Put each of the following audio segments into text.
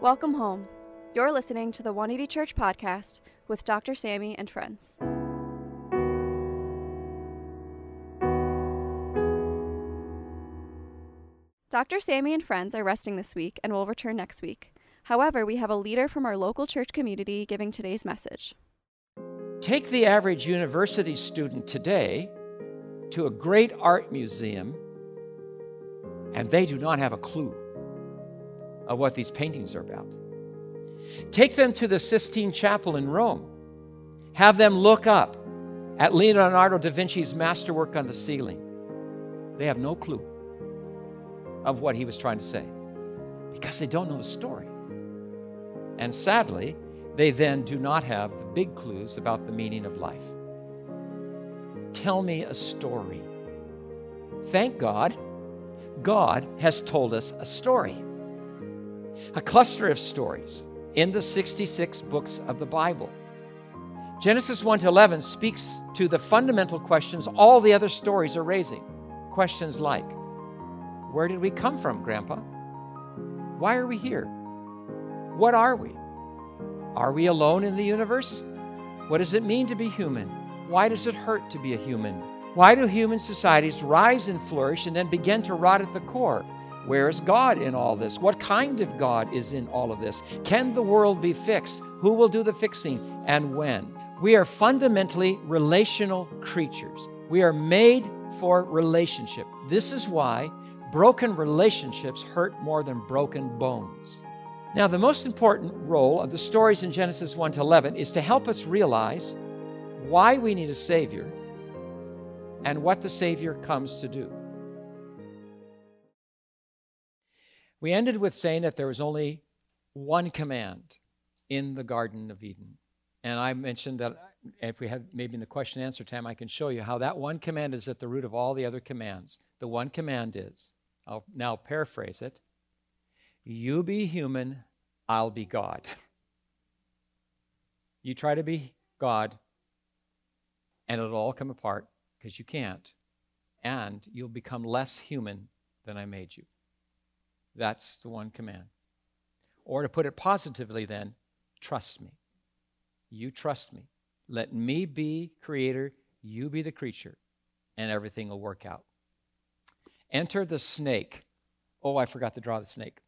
Welcome home. You're listening to the 180 Church podcast with Dr. Sammy and friends. Dr. Sammy and friends are resting this week and will return next week. However, we have a leader from our local church community giving today's message. Take the average university student today to a great art museum, and they do not have a clue of what these paintings are about. Take them to the Sistine Chapel in Rome. Have them look up at Leonardo da Vinci's masterwork on the ceiling. They have no clue of what he was trying to say because they don't know the story. And sadly, they then do not have the big clues about the meaning of life. Tell me a story. Thank God, God has told us a story, a cluster of stories in the 66 books of the Bible. Genesis 1 to 11 speaks to the fundamental questions all the other stories are raising. Questions like Where did we come from, Grandpa? Why are we here? What are we? Are we alone in the universe? What does it mean to be human? Why does it hurt to be a human? Why do human societies rise and flourish and then begin to rot at the core? Where is God in all this? What kind of God is in all of this? Can the world be fixed? Who will do the fixing and when? We are fundamentally relational creatures. We are made for relationship. This is why broken relationships hurt more than broken bones. Now, the most important role of the stories in Genesis 1 to 11 is to help us realize why we need a Savior and what the Savior comes to do. We ended with saying that there was only one command in the Garden of Eden. And I mentioned that if we have maybe in the question and answer time, I can show you how that one command is at the root of all the other commands. The one command is, I'll now paraphrase it You be human, I'll be God. You try to be God, and it'll all come apart because you can't. And you'll become less human than I made you. That's the one command. Or to put it positively, then, trust me. You trust me. Let me be creator, you be the creature, and everything will work out. Enter the snake. Oh, I forgot to draw the snake.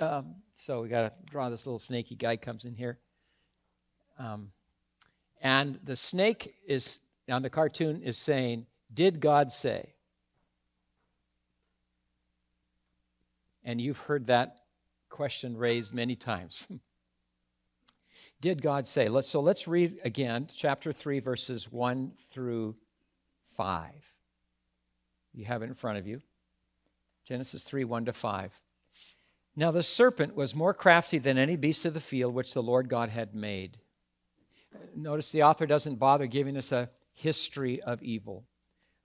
Um, so we got to draw this little snaky guy comes in here. Um, and the snake is on the cartoon is saying, Did God say? And you've heard that question raised many times. Did God say? Let's, so let's read again chapter 3, verses 1 through 5. You have it in front of you. Genesis 3, 1 to 5. Now the serpent was more crafty than any beast of the field which the Lord God had made. Notice the author doesn't bother giving us a history of evil,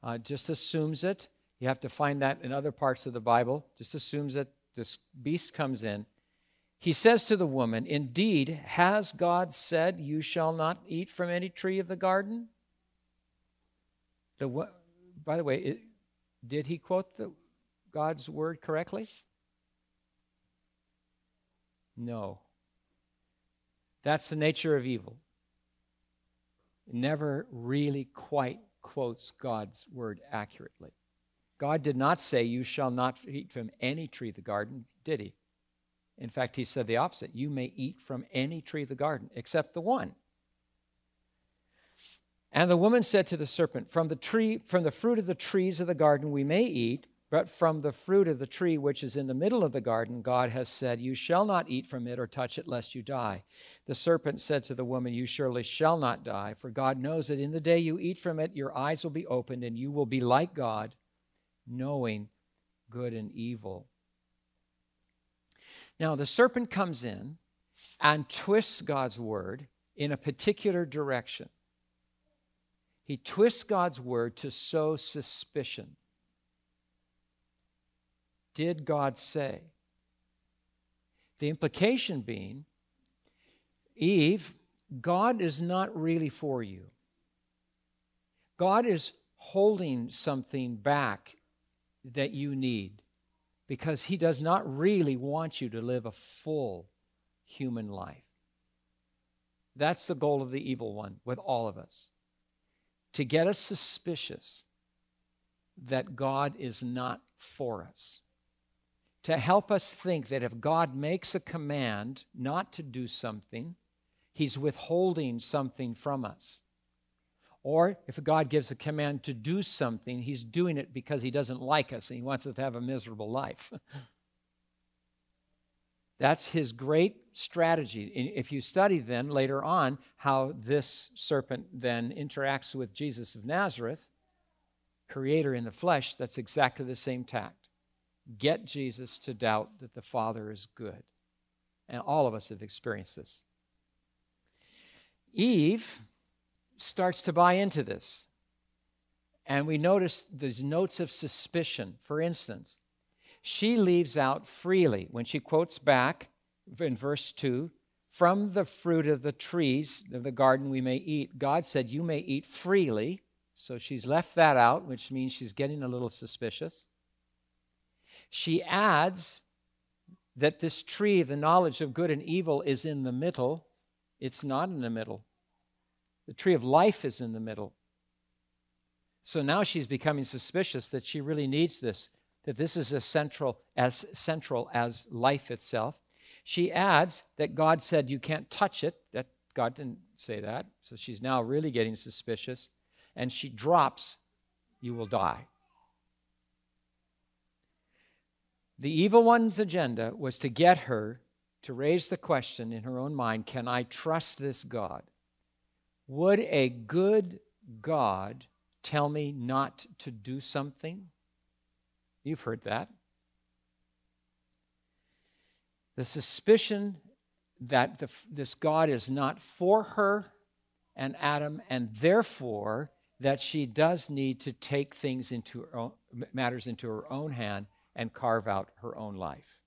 uh, just assumes it. You have to find that in other parts of the Bible, just assumes that this beast comes in. He says to the woman, Indeed, has God said, You shall not eat from any tree of the garden? The, by the way, it, did he quote the, God's word correctly? No. That's the nature of evil. It never really quite quotes God's word accurately. God did not say, You shall not eat from any tree of the garden, did he? In fact, he said the opposite. You may eat from any tree of the garden except the one. And the woman said to the serpent, From the tree, from the fruit of the trees of the garden we may eat, but from the fruit of the tree which is in the middle of the garden, God has said, You shall not eat from it or touch it, lest you die. The serpent said to the woman, You surely shall not die, for God knows that in the day you eat from it, your eyes will be opened, and you will be like God, knowing good and evil. Now, the serpent comes in and twists God's word in a particular direction. He twists God's word to sow suspicion did God say? The implication being, Eve, God is not really for you. God is holding something back that you need because He does not really want you to live a full, human life. That's the goal of the evil one with all of us to get us suspicious that God is not for us, to help us think that if God makes a command not to do something, he's withholding something from us. Or if God gives a command to do something, he's doing it because he doesn't like us and he wants us to have a miserable life. That's his great strategy. If you study then later on how this serpent then interacts with Jesus of Nazareth, creator in the flesh, that's exactly the same tact. Get Jesus to doubt that the Father is good. And all of us have experienced this. Eve starts to buy into this. And we notice these notes of suspicion. For instance, she leaves out freely when she quotes back in verse 2 from the fruit of the trees of the garden we may eat. God said, You may eat freely. So she's left that out, which means she's getting a little suspicious. She adds that this tree, the knowledge of good and evil, is in the middle. It's not in the middle. The tree of life is in the middle. So now she's becoming suspicious that she really needs this that this is as central as central as life itself. She adds that God said you can't touch it. That God didn't say that. So she's now really getting suspicious. And she drops, you will die. The evil one's agenda was to get her to raise the question in her own mind can I trust this God? Would a good God tell me not to do something? You've heard that. The suspicion that the, this God is not for her and Adam, and therefore that she does need to take things into own, matters into her own hand and carve out her own life.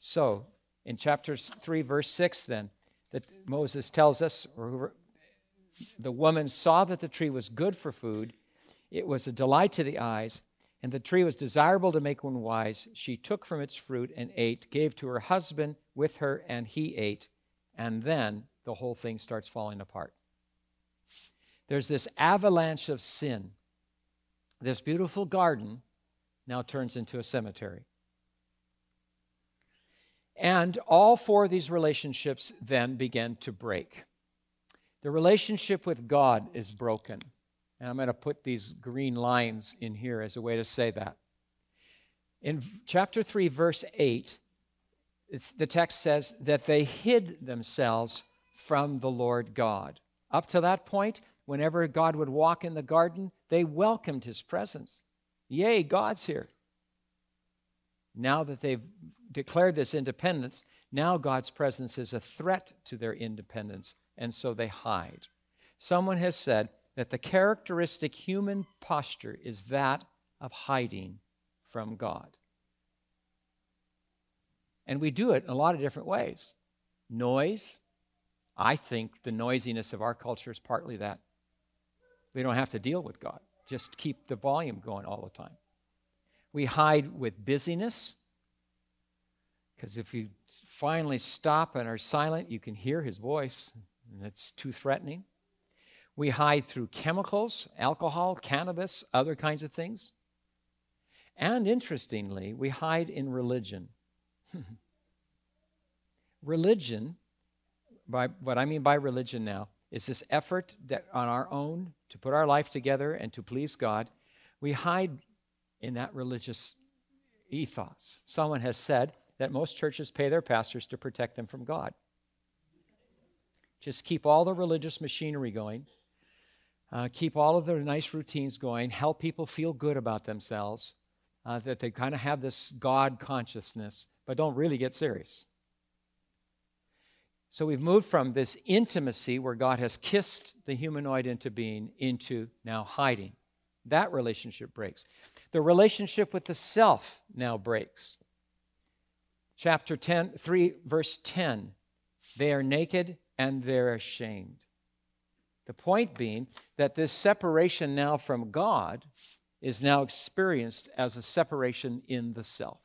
So, in chapter 3, verse 6, then, that Moses tells us, or the woman saw that the tree was good for food, it was a delight to the eyes, and the tree was desirable to make one wise. She took from its fruit and ate, gave to her husband with her, and he ate. And then the whole thing starts falling apart. There's this avalanche of sin. This beautiful garden now turns into a cemetery. And all four of these relationships then begin to break. The relationship with God is broken. And I'm going to put these green lines in here as a way to say that. In chapter 3, verse 8, the text says that they hid themselves from the Lord God. Up to that point, whenever God would walk in the garden, they welcomed his presence. Yay, God's here. Now that they've declared this independence, now God's presence is a threat to their independence, and so they hide. Someone has said that the characteristic human posture is that of hiding from God. And we do it in a lot of different ways. Noise. I think the noisiness of our culture is partly that. We don't have to deal with God, just keep the volume going all the time. We hide with busyness, because if you finally stop and are silent, you can hear his voice, and it's too threatening. We hide through chemicals, alcohol, cannabis, other kinds of things. And interestingly, we hide in religion. religion, by what I mean by religion now, is this effort that on our own to put our life together and to please God. We hide in that religious ethos. Someone has said that most churches pay their pastors to protect them from God. Just keep all the religious machinery going uh, keep all of their nice routines going, help people feel good about themselves, uh, that they kind of have this God consciousness, but don't really get serious. So we've moved from this intimacy where God has kissed the humanoid into being into now hiding. That relationship breaks. The relationship with the self now breaks. Chapter 10, 3, verse 10 they are naked and they're ashamed. The point being that this separation now from God is now experienced as a separation in the self.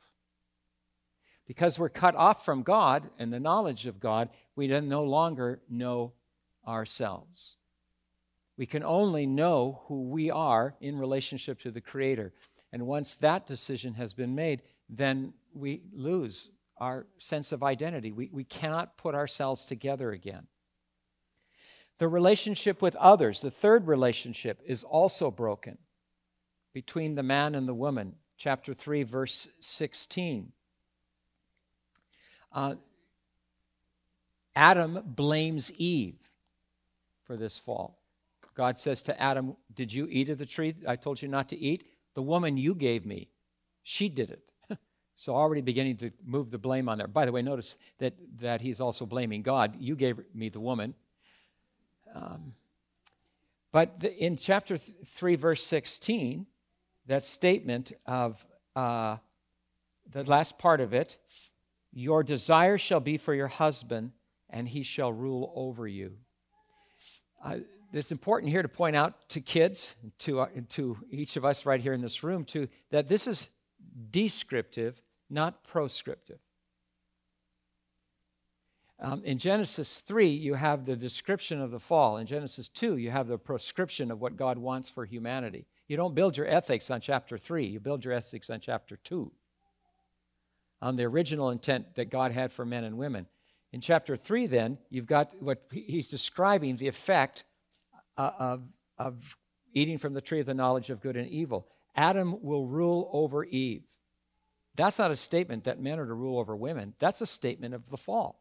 Because we're cut off from God and the knowledge of God, we then no longer know ourselves. We can only know who we are in relationship to the Creator. And once that decision has been made, then we lose our sense of identity. We, we cannot put ourselves together again. The relationship with others, the third relationship, is also broken between the man and the woman. Chapter 3, verse 16. Uh, Adam blames Eve for this fall. God says to Adam, Did you eat of the tree I told you not to eat? The woman you gave me, she did it. So already beginning to move the blame on there. By the way, notice that, that he's also blaming God. You gave me the woman. Um, but the, in chapter 3, verse 16, that statement of uh, the last part of it, your desire shall be for your husband, and he shall rule over you. Uh, it's important here to point out to kids, to, uh, to each of us right here in this room, too, that this is descriptive, not proscriptive. Um, in Genesis 3, you have the description of the fall. In Genesis 2, you have the proscription of what God wants for humanity. You don't build your ethics on chapter 3, you build your ethics on chapter 2, on the original intent that God had for men and women. In chapter 3, then, you've got what he's describing the effect uh, of, of eating from the tree of the knowledge of good and evil. Adam will rule over Eve. That's not a statement that men are to rule over women, that's a statement of the fall.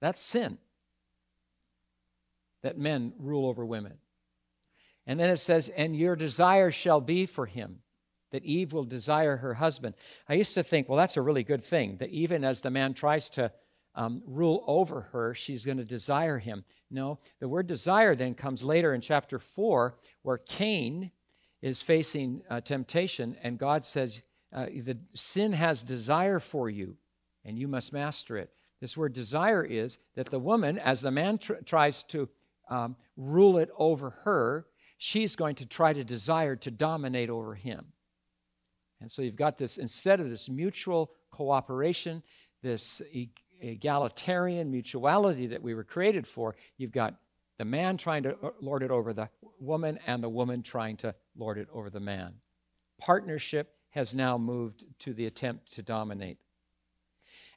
That's sin. That men rule over women. And then it says, and your desire shall be for him, that Eve will desire her husband. I used to think, well, that's a really good thing, that even as the man tries to um, rule over her, she's going to desire him. No, the word desire then comes later in chapter 4, where Cain is facing uh, temptation, and God says, uh, The sin has desire for you, and you must master it. This word desire is that the woman, as the man tr- tries to um, rule it over her, she's going to try to desire to dominate over him. And so you've got this, instead of this mutual cooperation, this egalitarian mutuality that we were created for, you've got the man trying to uh, lord it over the woman and the woman trying to lord it over the man. Partnership has now moved to the attempt to dominate.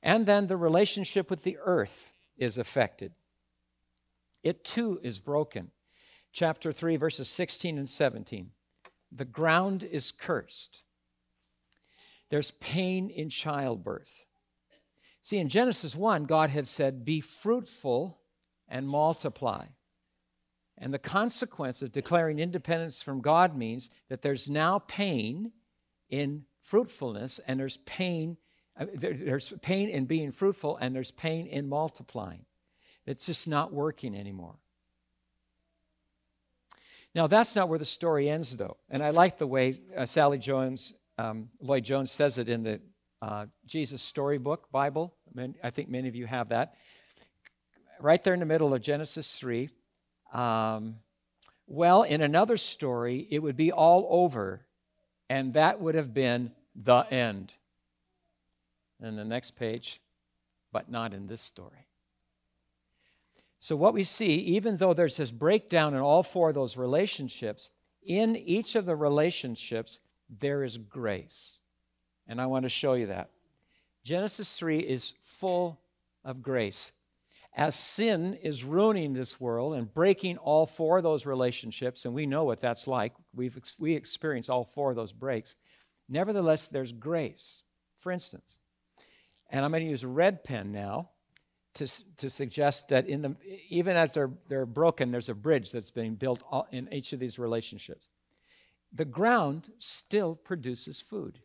And then the relationship with the earth is affected. It too is broken. Chapter 3, verses 16 and 17. The ground is cursed. There's pain in childbirth. See, in Genesis 1, God had said, Be fruitful and multiply. And the consequence of declaring independence from God means that there's now pain in fruitfulness and there's pain there's pain in being fruitful and there's pain in multiplying. It's just not working anymore. Now, that's not where the story ends, though. And I like the way uh, Sally Jones, um, Lloyd Jones says it in the uh, Jesus Storybook Bible. I think many of you have that. Right there in the middle of Genesis 3. Um, well, in another story, it would be all over, and that would have been the end. And the next page, but not in this story. So, what we see, even though there's this breakdown in all four of those relationships, in each of the relationships, there is grace. And I want to show you that. Genesis 3 is full of grace. As sin is ruining this world and breaking all four of those relationships, and we know what that's like, We've, we experience all four of those breaks, nevertheless, there's grace. For instance, and I'm going to use a red pen now to, to suggest that in the, even as they're, they're broken, there's a bridge that's being built in each of these relationships. The ground still produces food.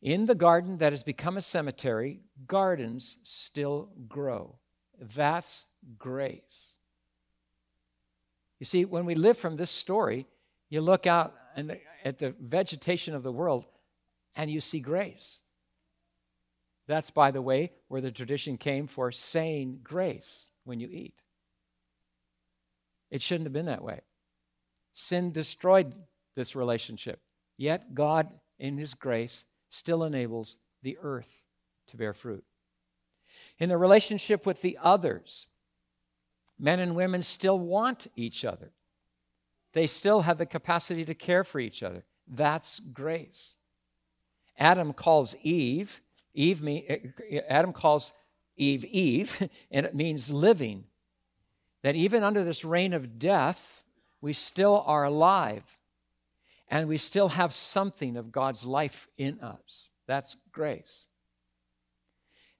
In the garden that has become a cemetery, gardens still grow. That's grace. You see, when we live from this story, you look out and at the vegetation of the world and you see grace. That's, by the way, where the tradition came for saying grace when you eat. It shouldn't have been that way. Sin destroyed this relationship. Yet God, in His grace, still enables the earth to bear fruit. In the relationship with the others, men and women still want each other. They still have the capacity to care for each other. That's grace. Adam calls Eve, Eve mean, Adam calls Eve Eve, and it means living. That even under this reign of death, we still are alive and we still have something of God's life in us. That's grace.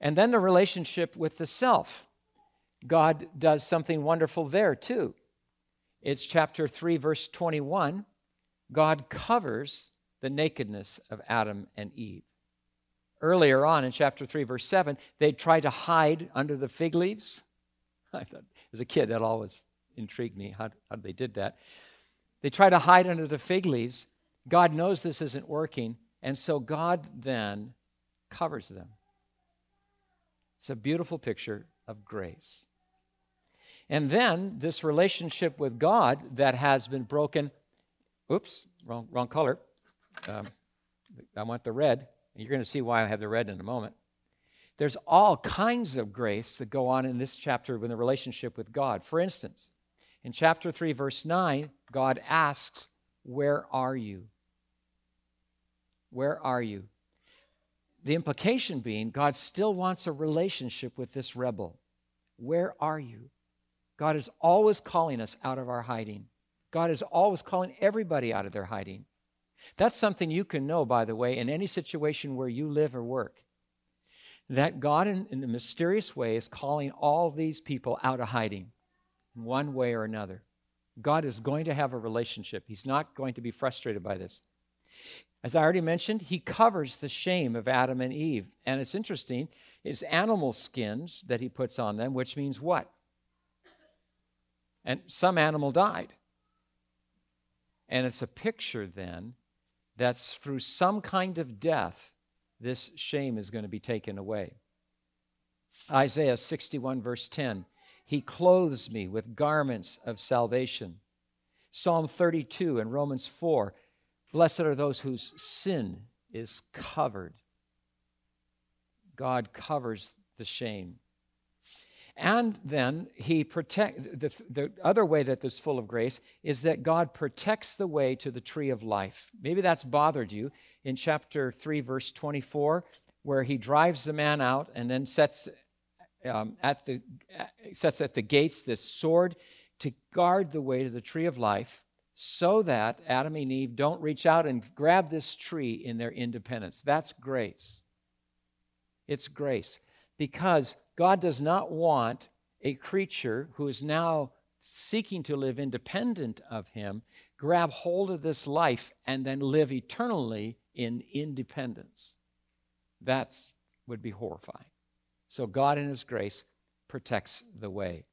And then the relationship with the self. God does something wonderful there too. It's chapter 3, verse 21. God covers the nakedness of Adam and Eve. Earlier on in chapter 3, verse 7, they tried to hide under the fig leaves. I thought, as a kid, that always intrigued me, how, how they did that. They try to hide under the fig leaves. God knows this isn't working, and so God then covers them. It's a beautiful picture of grace. And then this relationship with God that has been broken. Oops, wrong, wrong color. Um, I want the red. You're going to see why I have the red in a moment. There's all kinds of grace that go on in this chapter in the relationship with God. For instance, in chapter 3, verse 9, God asks, Where are you? Where are you? The implication being, God still wants a relationship with this rebel. Where are you? God is always calling us out of our hiding. God is always calling everybody out of their hiding. That's something you can know, by the way, in any situation where you live or work. That God, in, in a mysterious way, is calling all these people out of hiding in one way or another. God is going to have a relationship. He's not going to be frustrated by this. As I already mentioned, he covers the shame of Adam and Eve. And it's interesting, it's animal skins that he puts on them, which means what? And some animal died. And it's a picture then that's through some kind of death, this shame is going to be taken away. Isaiah 61, verse 10 He clothes me with garments of salvation. Psalm 32 and Romans 4 Blessed are those whose sin is covered. God covers the shame. And then he protect the, the other way that this full of grace is that God protects the way to the tree of life. Maybe that's bothered you in chapter 3, verse 24, where he drives the man out and then sets um, at the sets at the gates this sword to guard the way to the tree of life so that Adam and Eve don't reach out and grab this tree in their independence. That's grace. It's grace. Because God does not want a creature who is now seeking to live independent of Him grab hold of this life and then live eternally in independence. That's would be horrifying. So God, in His grace, protects the way.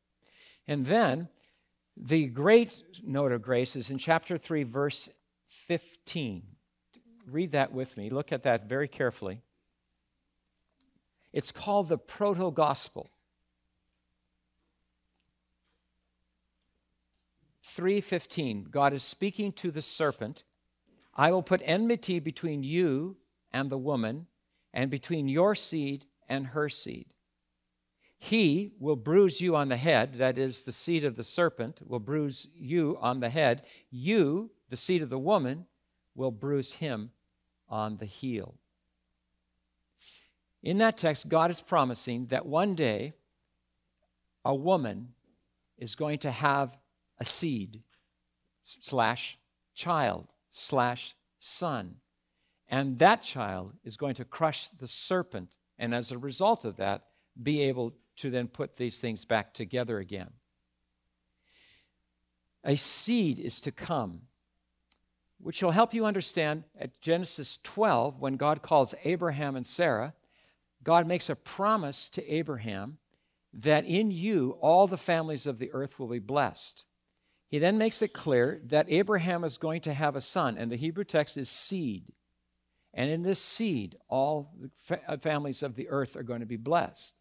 And then the great note of grace is in chapter 3, verse 15. Read that with me. Look at that very carefully. It's called the proto gospel. 3:15 God is speaking to the serpent I will put enmity between you and the woman and between your seed and her seed he will bruise you on the head, that is, the seed of the serpent will bruise you on the head. You, the seed of the woman, will bruise him on the heel. In that text, God is promising that one day a woman is going to have a seed slash child slash son. And that child is going to crush the serpent, and as a result of that, be able to then put these things back together again. A seed is to come, which will help you understand at Genesis 12, when God calls Abraham and Sarah, God makes a promise to Abraham that in you all the families of the earth will be blessed. He then makes it clear that Abraham is going to have a son, and the Hebrew text is seed. And in this seed, all the uh, families of the earth are going to be blessed.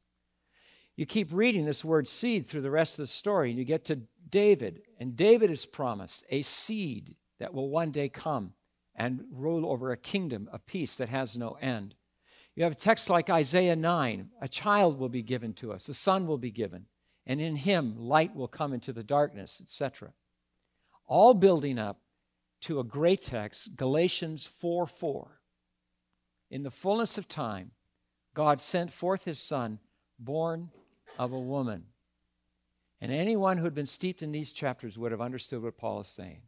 You keep reading this word seed through the rest of the story, and you get to David. And David is promised a seed that will one day come and rule over a kingdom of peace that has no end. You have a text like Isaiah 9 a child will be given to us, a son will be given, and in him light will come into the darkness, etc. All building up to a great text, Galatians 4 4. In the fullness of time, God sent forth his son, born of a woman. And anyone who had been steeped in these chapters would have understood what Paul is saying.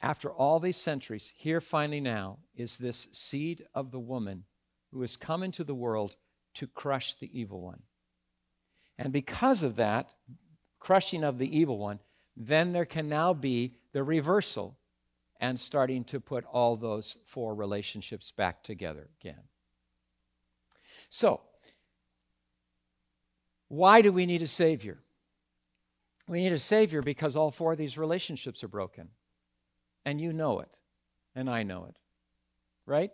After all these centuries, here finally now is this seed of the woman who has come into the world to crush the evil one. And because of that, crushing of the evil one, then there can now be the reversal and starting to put all those four relationships back together again. So, why do we need a Savior? We need a Savior because all four of these relationships are broken. And you know it, and I know it, right?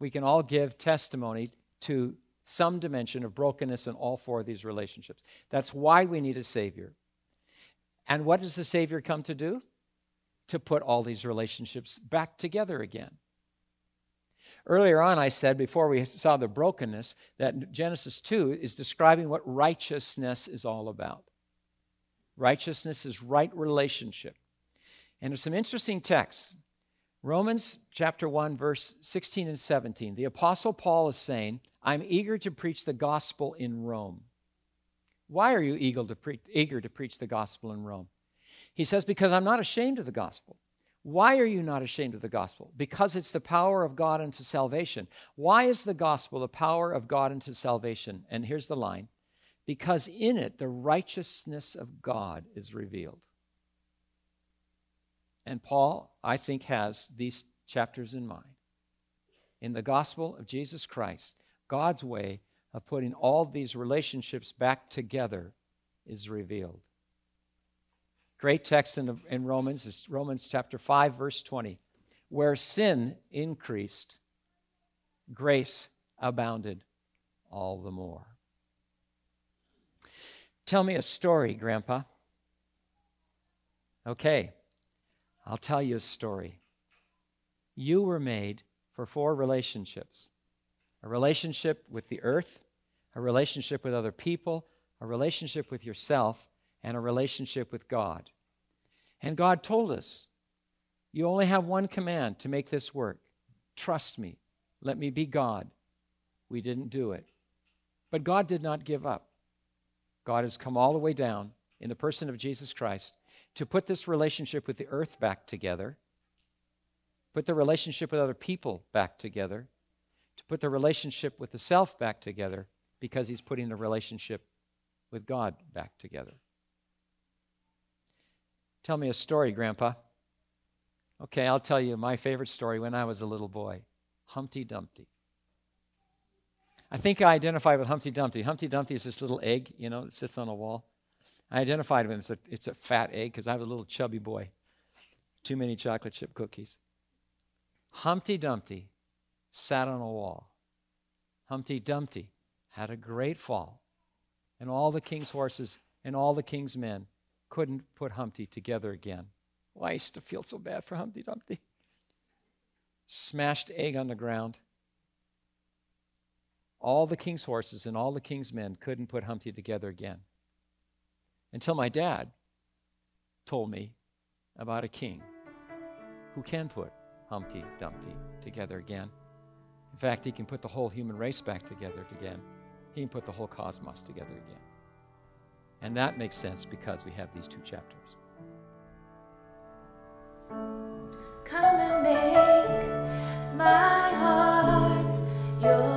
We can all give testimony to some dimension of brokenness in all four of these relationships. That's why we need a Savior. And what does the Savior come to do? To put all these relationships back together again. Earlier on, I said, before we saw the brokenness, that Genesis 2 is describing what righteousness is all about. Righteousness is right relationship. And there's some interesting texts. Romans chapter 1, verse 16 and 17. The Apostle Paul is saying, I'm eager to preach the gospel in Rome. Why are you eager to, pre- eager to preach the gospel in Rome? He says, Because I'm not ashamed of the gospel. Why are you not ashamed of the gospel? Because it's the power of God unto salvation. Why is the gospel the power of God unto salvation? And here's the line because in it the righteousness of God is revealed. And Paul, I think, has these chapters in mind. In the gospel of Jesus Christ, God's way of putting all these relationships back together is revealed. Great text in, the, in Romans is Romans chapter 5, verse 20. Where sin increased, grace abounded all the more. Tell me a story, Grandpa. Okay. I'll tell you a story. You were made for four relationships a relationship with the earth, a relationship with other people, a relationship with yourself, and a relationship with God. And God told us, You only have one command to make this work trust me, let me be God. We didn't do it. But God did not give up. God has come all the way down in the person of Jesus Christ to put this relationship with the earth back together, put the relationship with other people back together, to put the relationship with the self back together, because he's putting the relationship with God back together. Tell me a story, Grandpa. Okay, I'll tell you my favorite story when I was a little boy Humpty Dumpty. I think I identify with Humpty Dumpty. Humpty Dumpty is this little egg, you know, that sits on a wall. I identified with him as a, it's a fat egg because I was a little chubby boy. Too many chocolate chip cookies. Humpty Dumpty sat on a wall. Humpty Dumpty had a great fall, and all the king's horses and all the king's men couldn't put Humpty together again. Well, I used to feel so bad for Humpty Dumpty. Smashed egg on the ground. All the king's horses and all the king's men couldn't put Humpty together again until my dad told me about a king who can put Humpty Dumpty together again. In fact, he can put the whole human race back together again. He can put the whole cosmos together again. And that makes sense because we have these two chapters. Come and make my heart your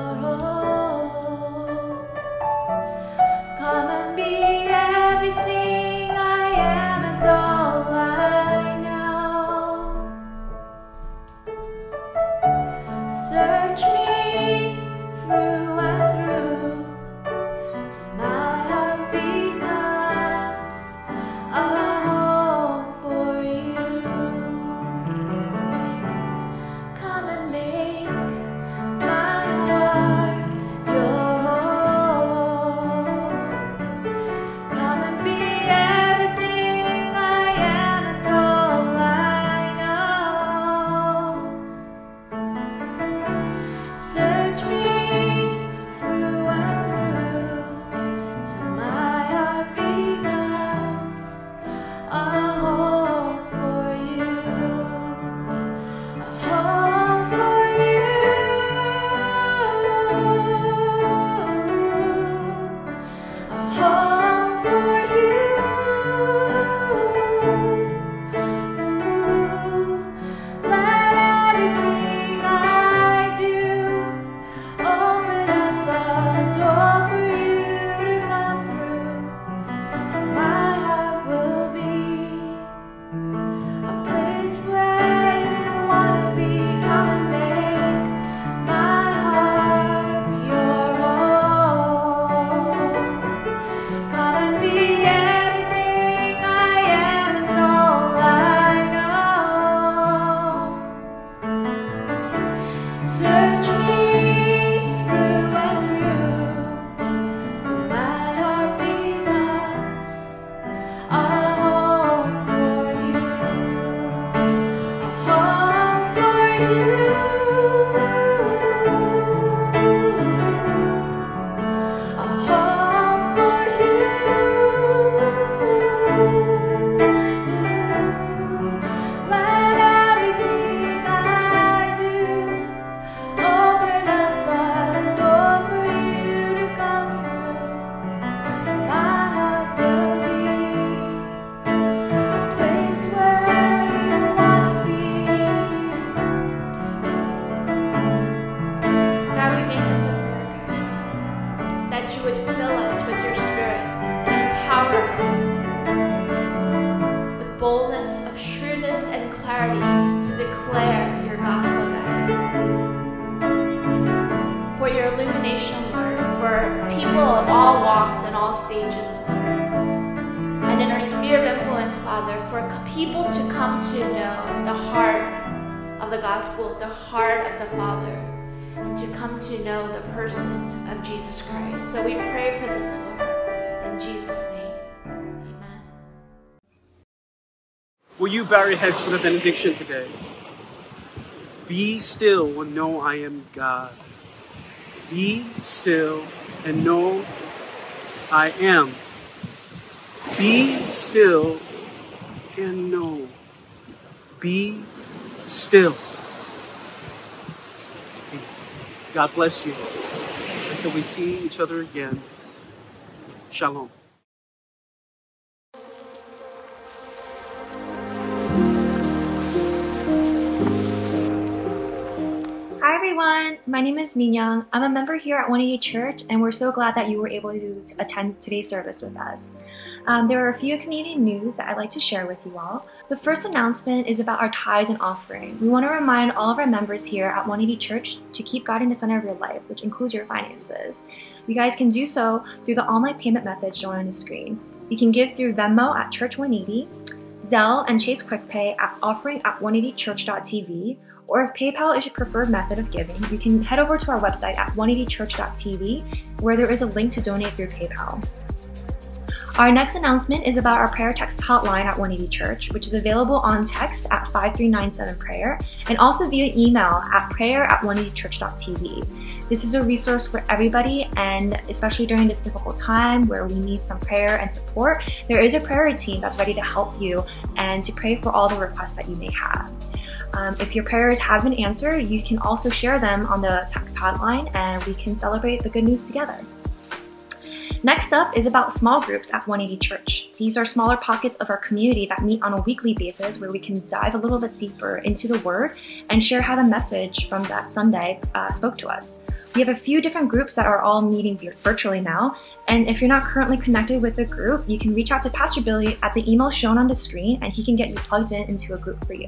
person of Jesus Christ. So we pray for this, Lord, in Jesus' name. Amen. Will you bow your heads for the benediction today? Be still and know I am God. Be still and know I am. Be still and know. Be still. God bless you. Until we see each other again. Shalom. Hi everyone, my name is Minyoung. I'm a member here at 180 Church, and we're so glad that you were able to attend today's service with us. Um, there are a few community news that I'd like to share with you all. The first announcement is about our tithes and offering. We want to remind all of our members here at 180 Church to keep God in the center of your life, which includes your finances. You guys can do so through the online payment methods shown on the screen. You can give through Venmo at Church 180, Zelle and Chase QuickPay at offering at 180church.tv, or if PayPal is your preferred method of giving, you can head over to our website at 180church.tv where there is a link to donate through PayPal. Our next announcement is about our prayer text hotline at 180 Church, which is available on text at 5397 prayer and also via email at prayer at 180church.tv. This is a resource for everybody, and especially during this difficult time where we need some prayer and support, there is a prayer team that's ready to help you and to pray for all the requests that you may have. Um, if your prayers have been answered, you can also share them on the text hotline and we can celebrate the good news together. Next up is about small groups at 180 Church. These are smaller pockets of our community that meet on a weekly basis where we can dive a little bit deeper into the Word and share how the message from that Sunday uh, spoke to us. We have a few different groups that are all meeting virtually now, and if you're not currently connected with a group, you can reach out to Pastor Billy at the email shown on the screen and he can get you plugged in into a group for you.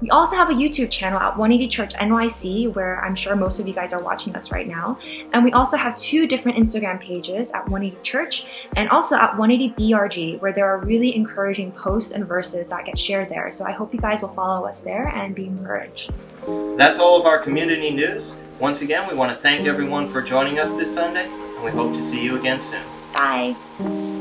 We also have a YouTube channel at 180 Church NYC, where I'm sure most of you guys are watching us right now. And we also have two different Instagram pages at 180 Church and also at 180 BRG, where there are really encouraging posts and verses that get shared there. So I hope you guys will follow us there and be encouraged. That's all of our community news. Once again, we want to thank everyone for joining us this Sunday, and we hope to see you again soon. Bye.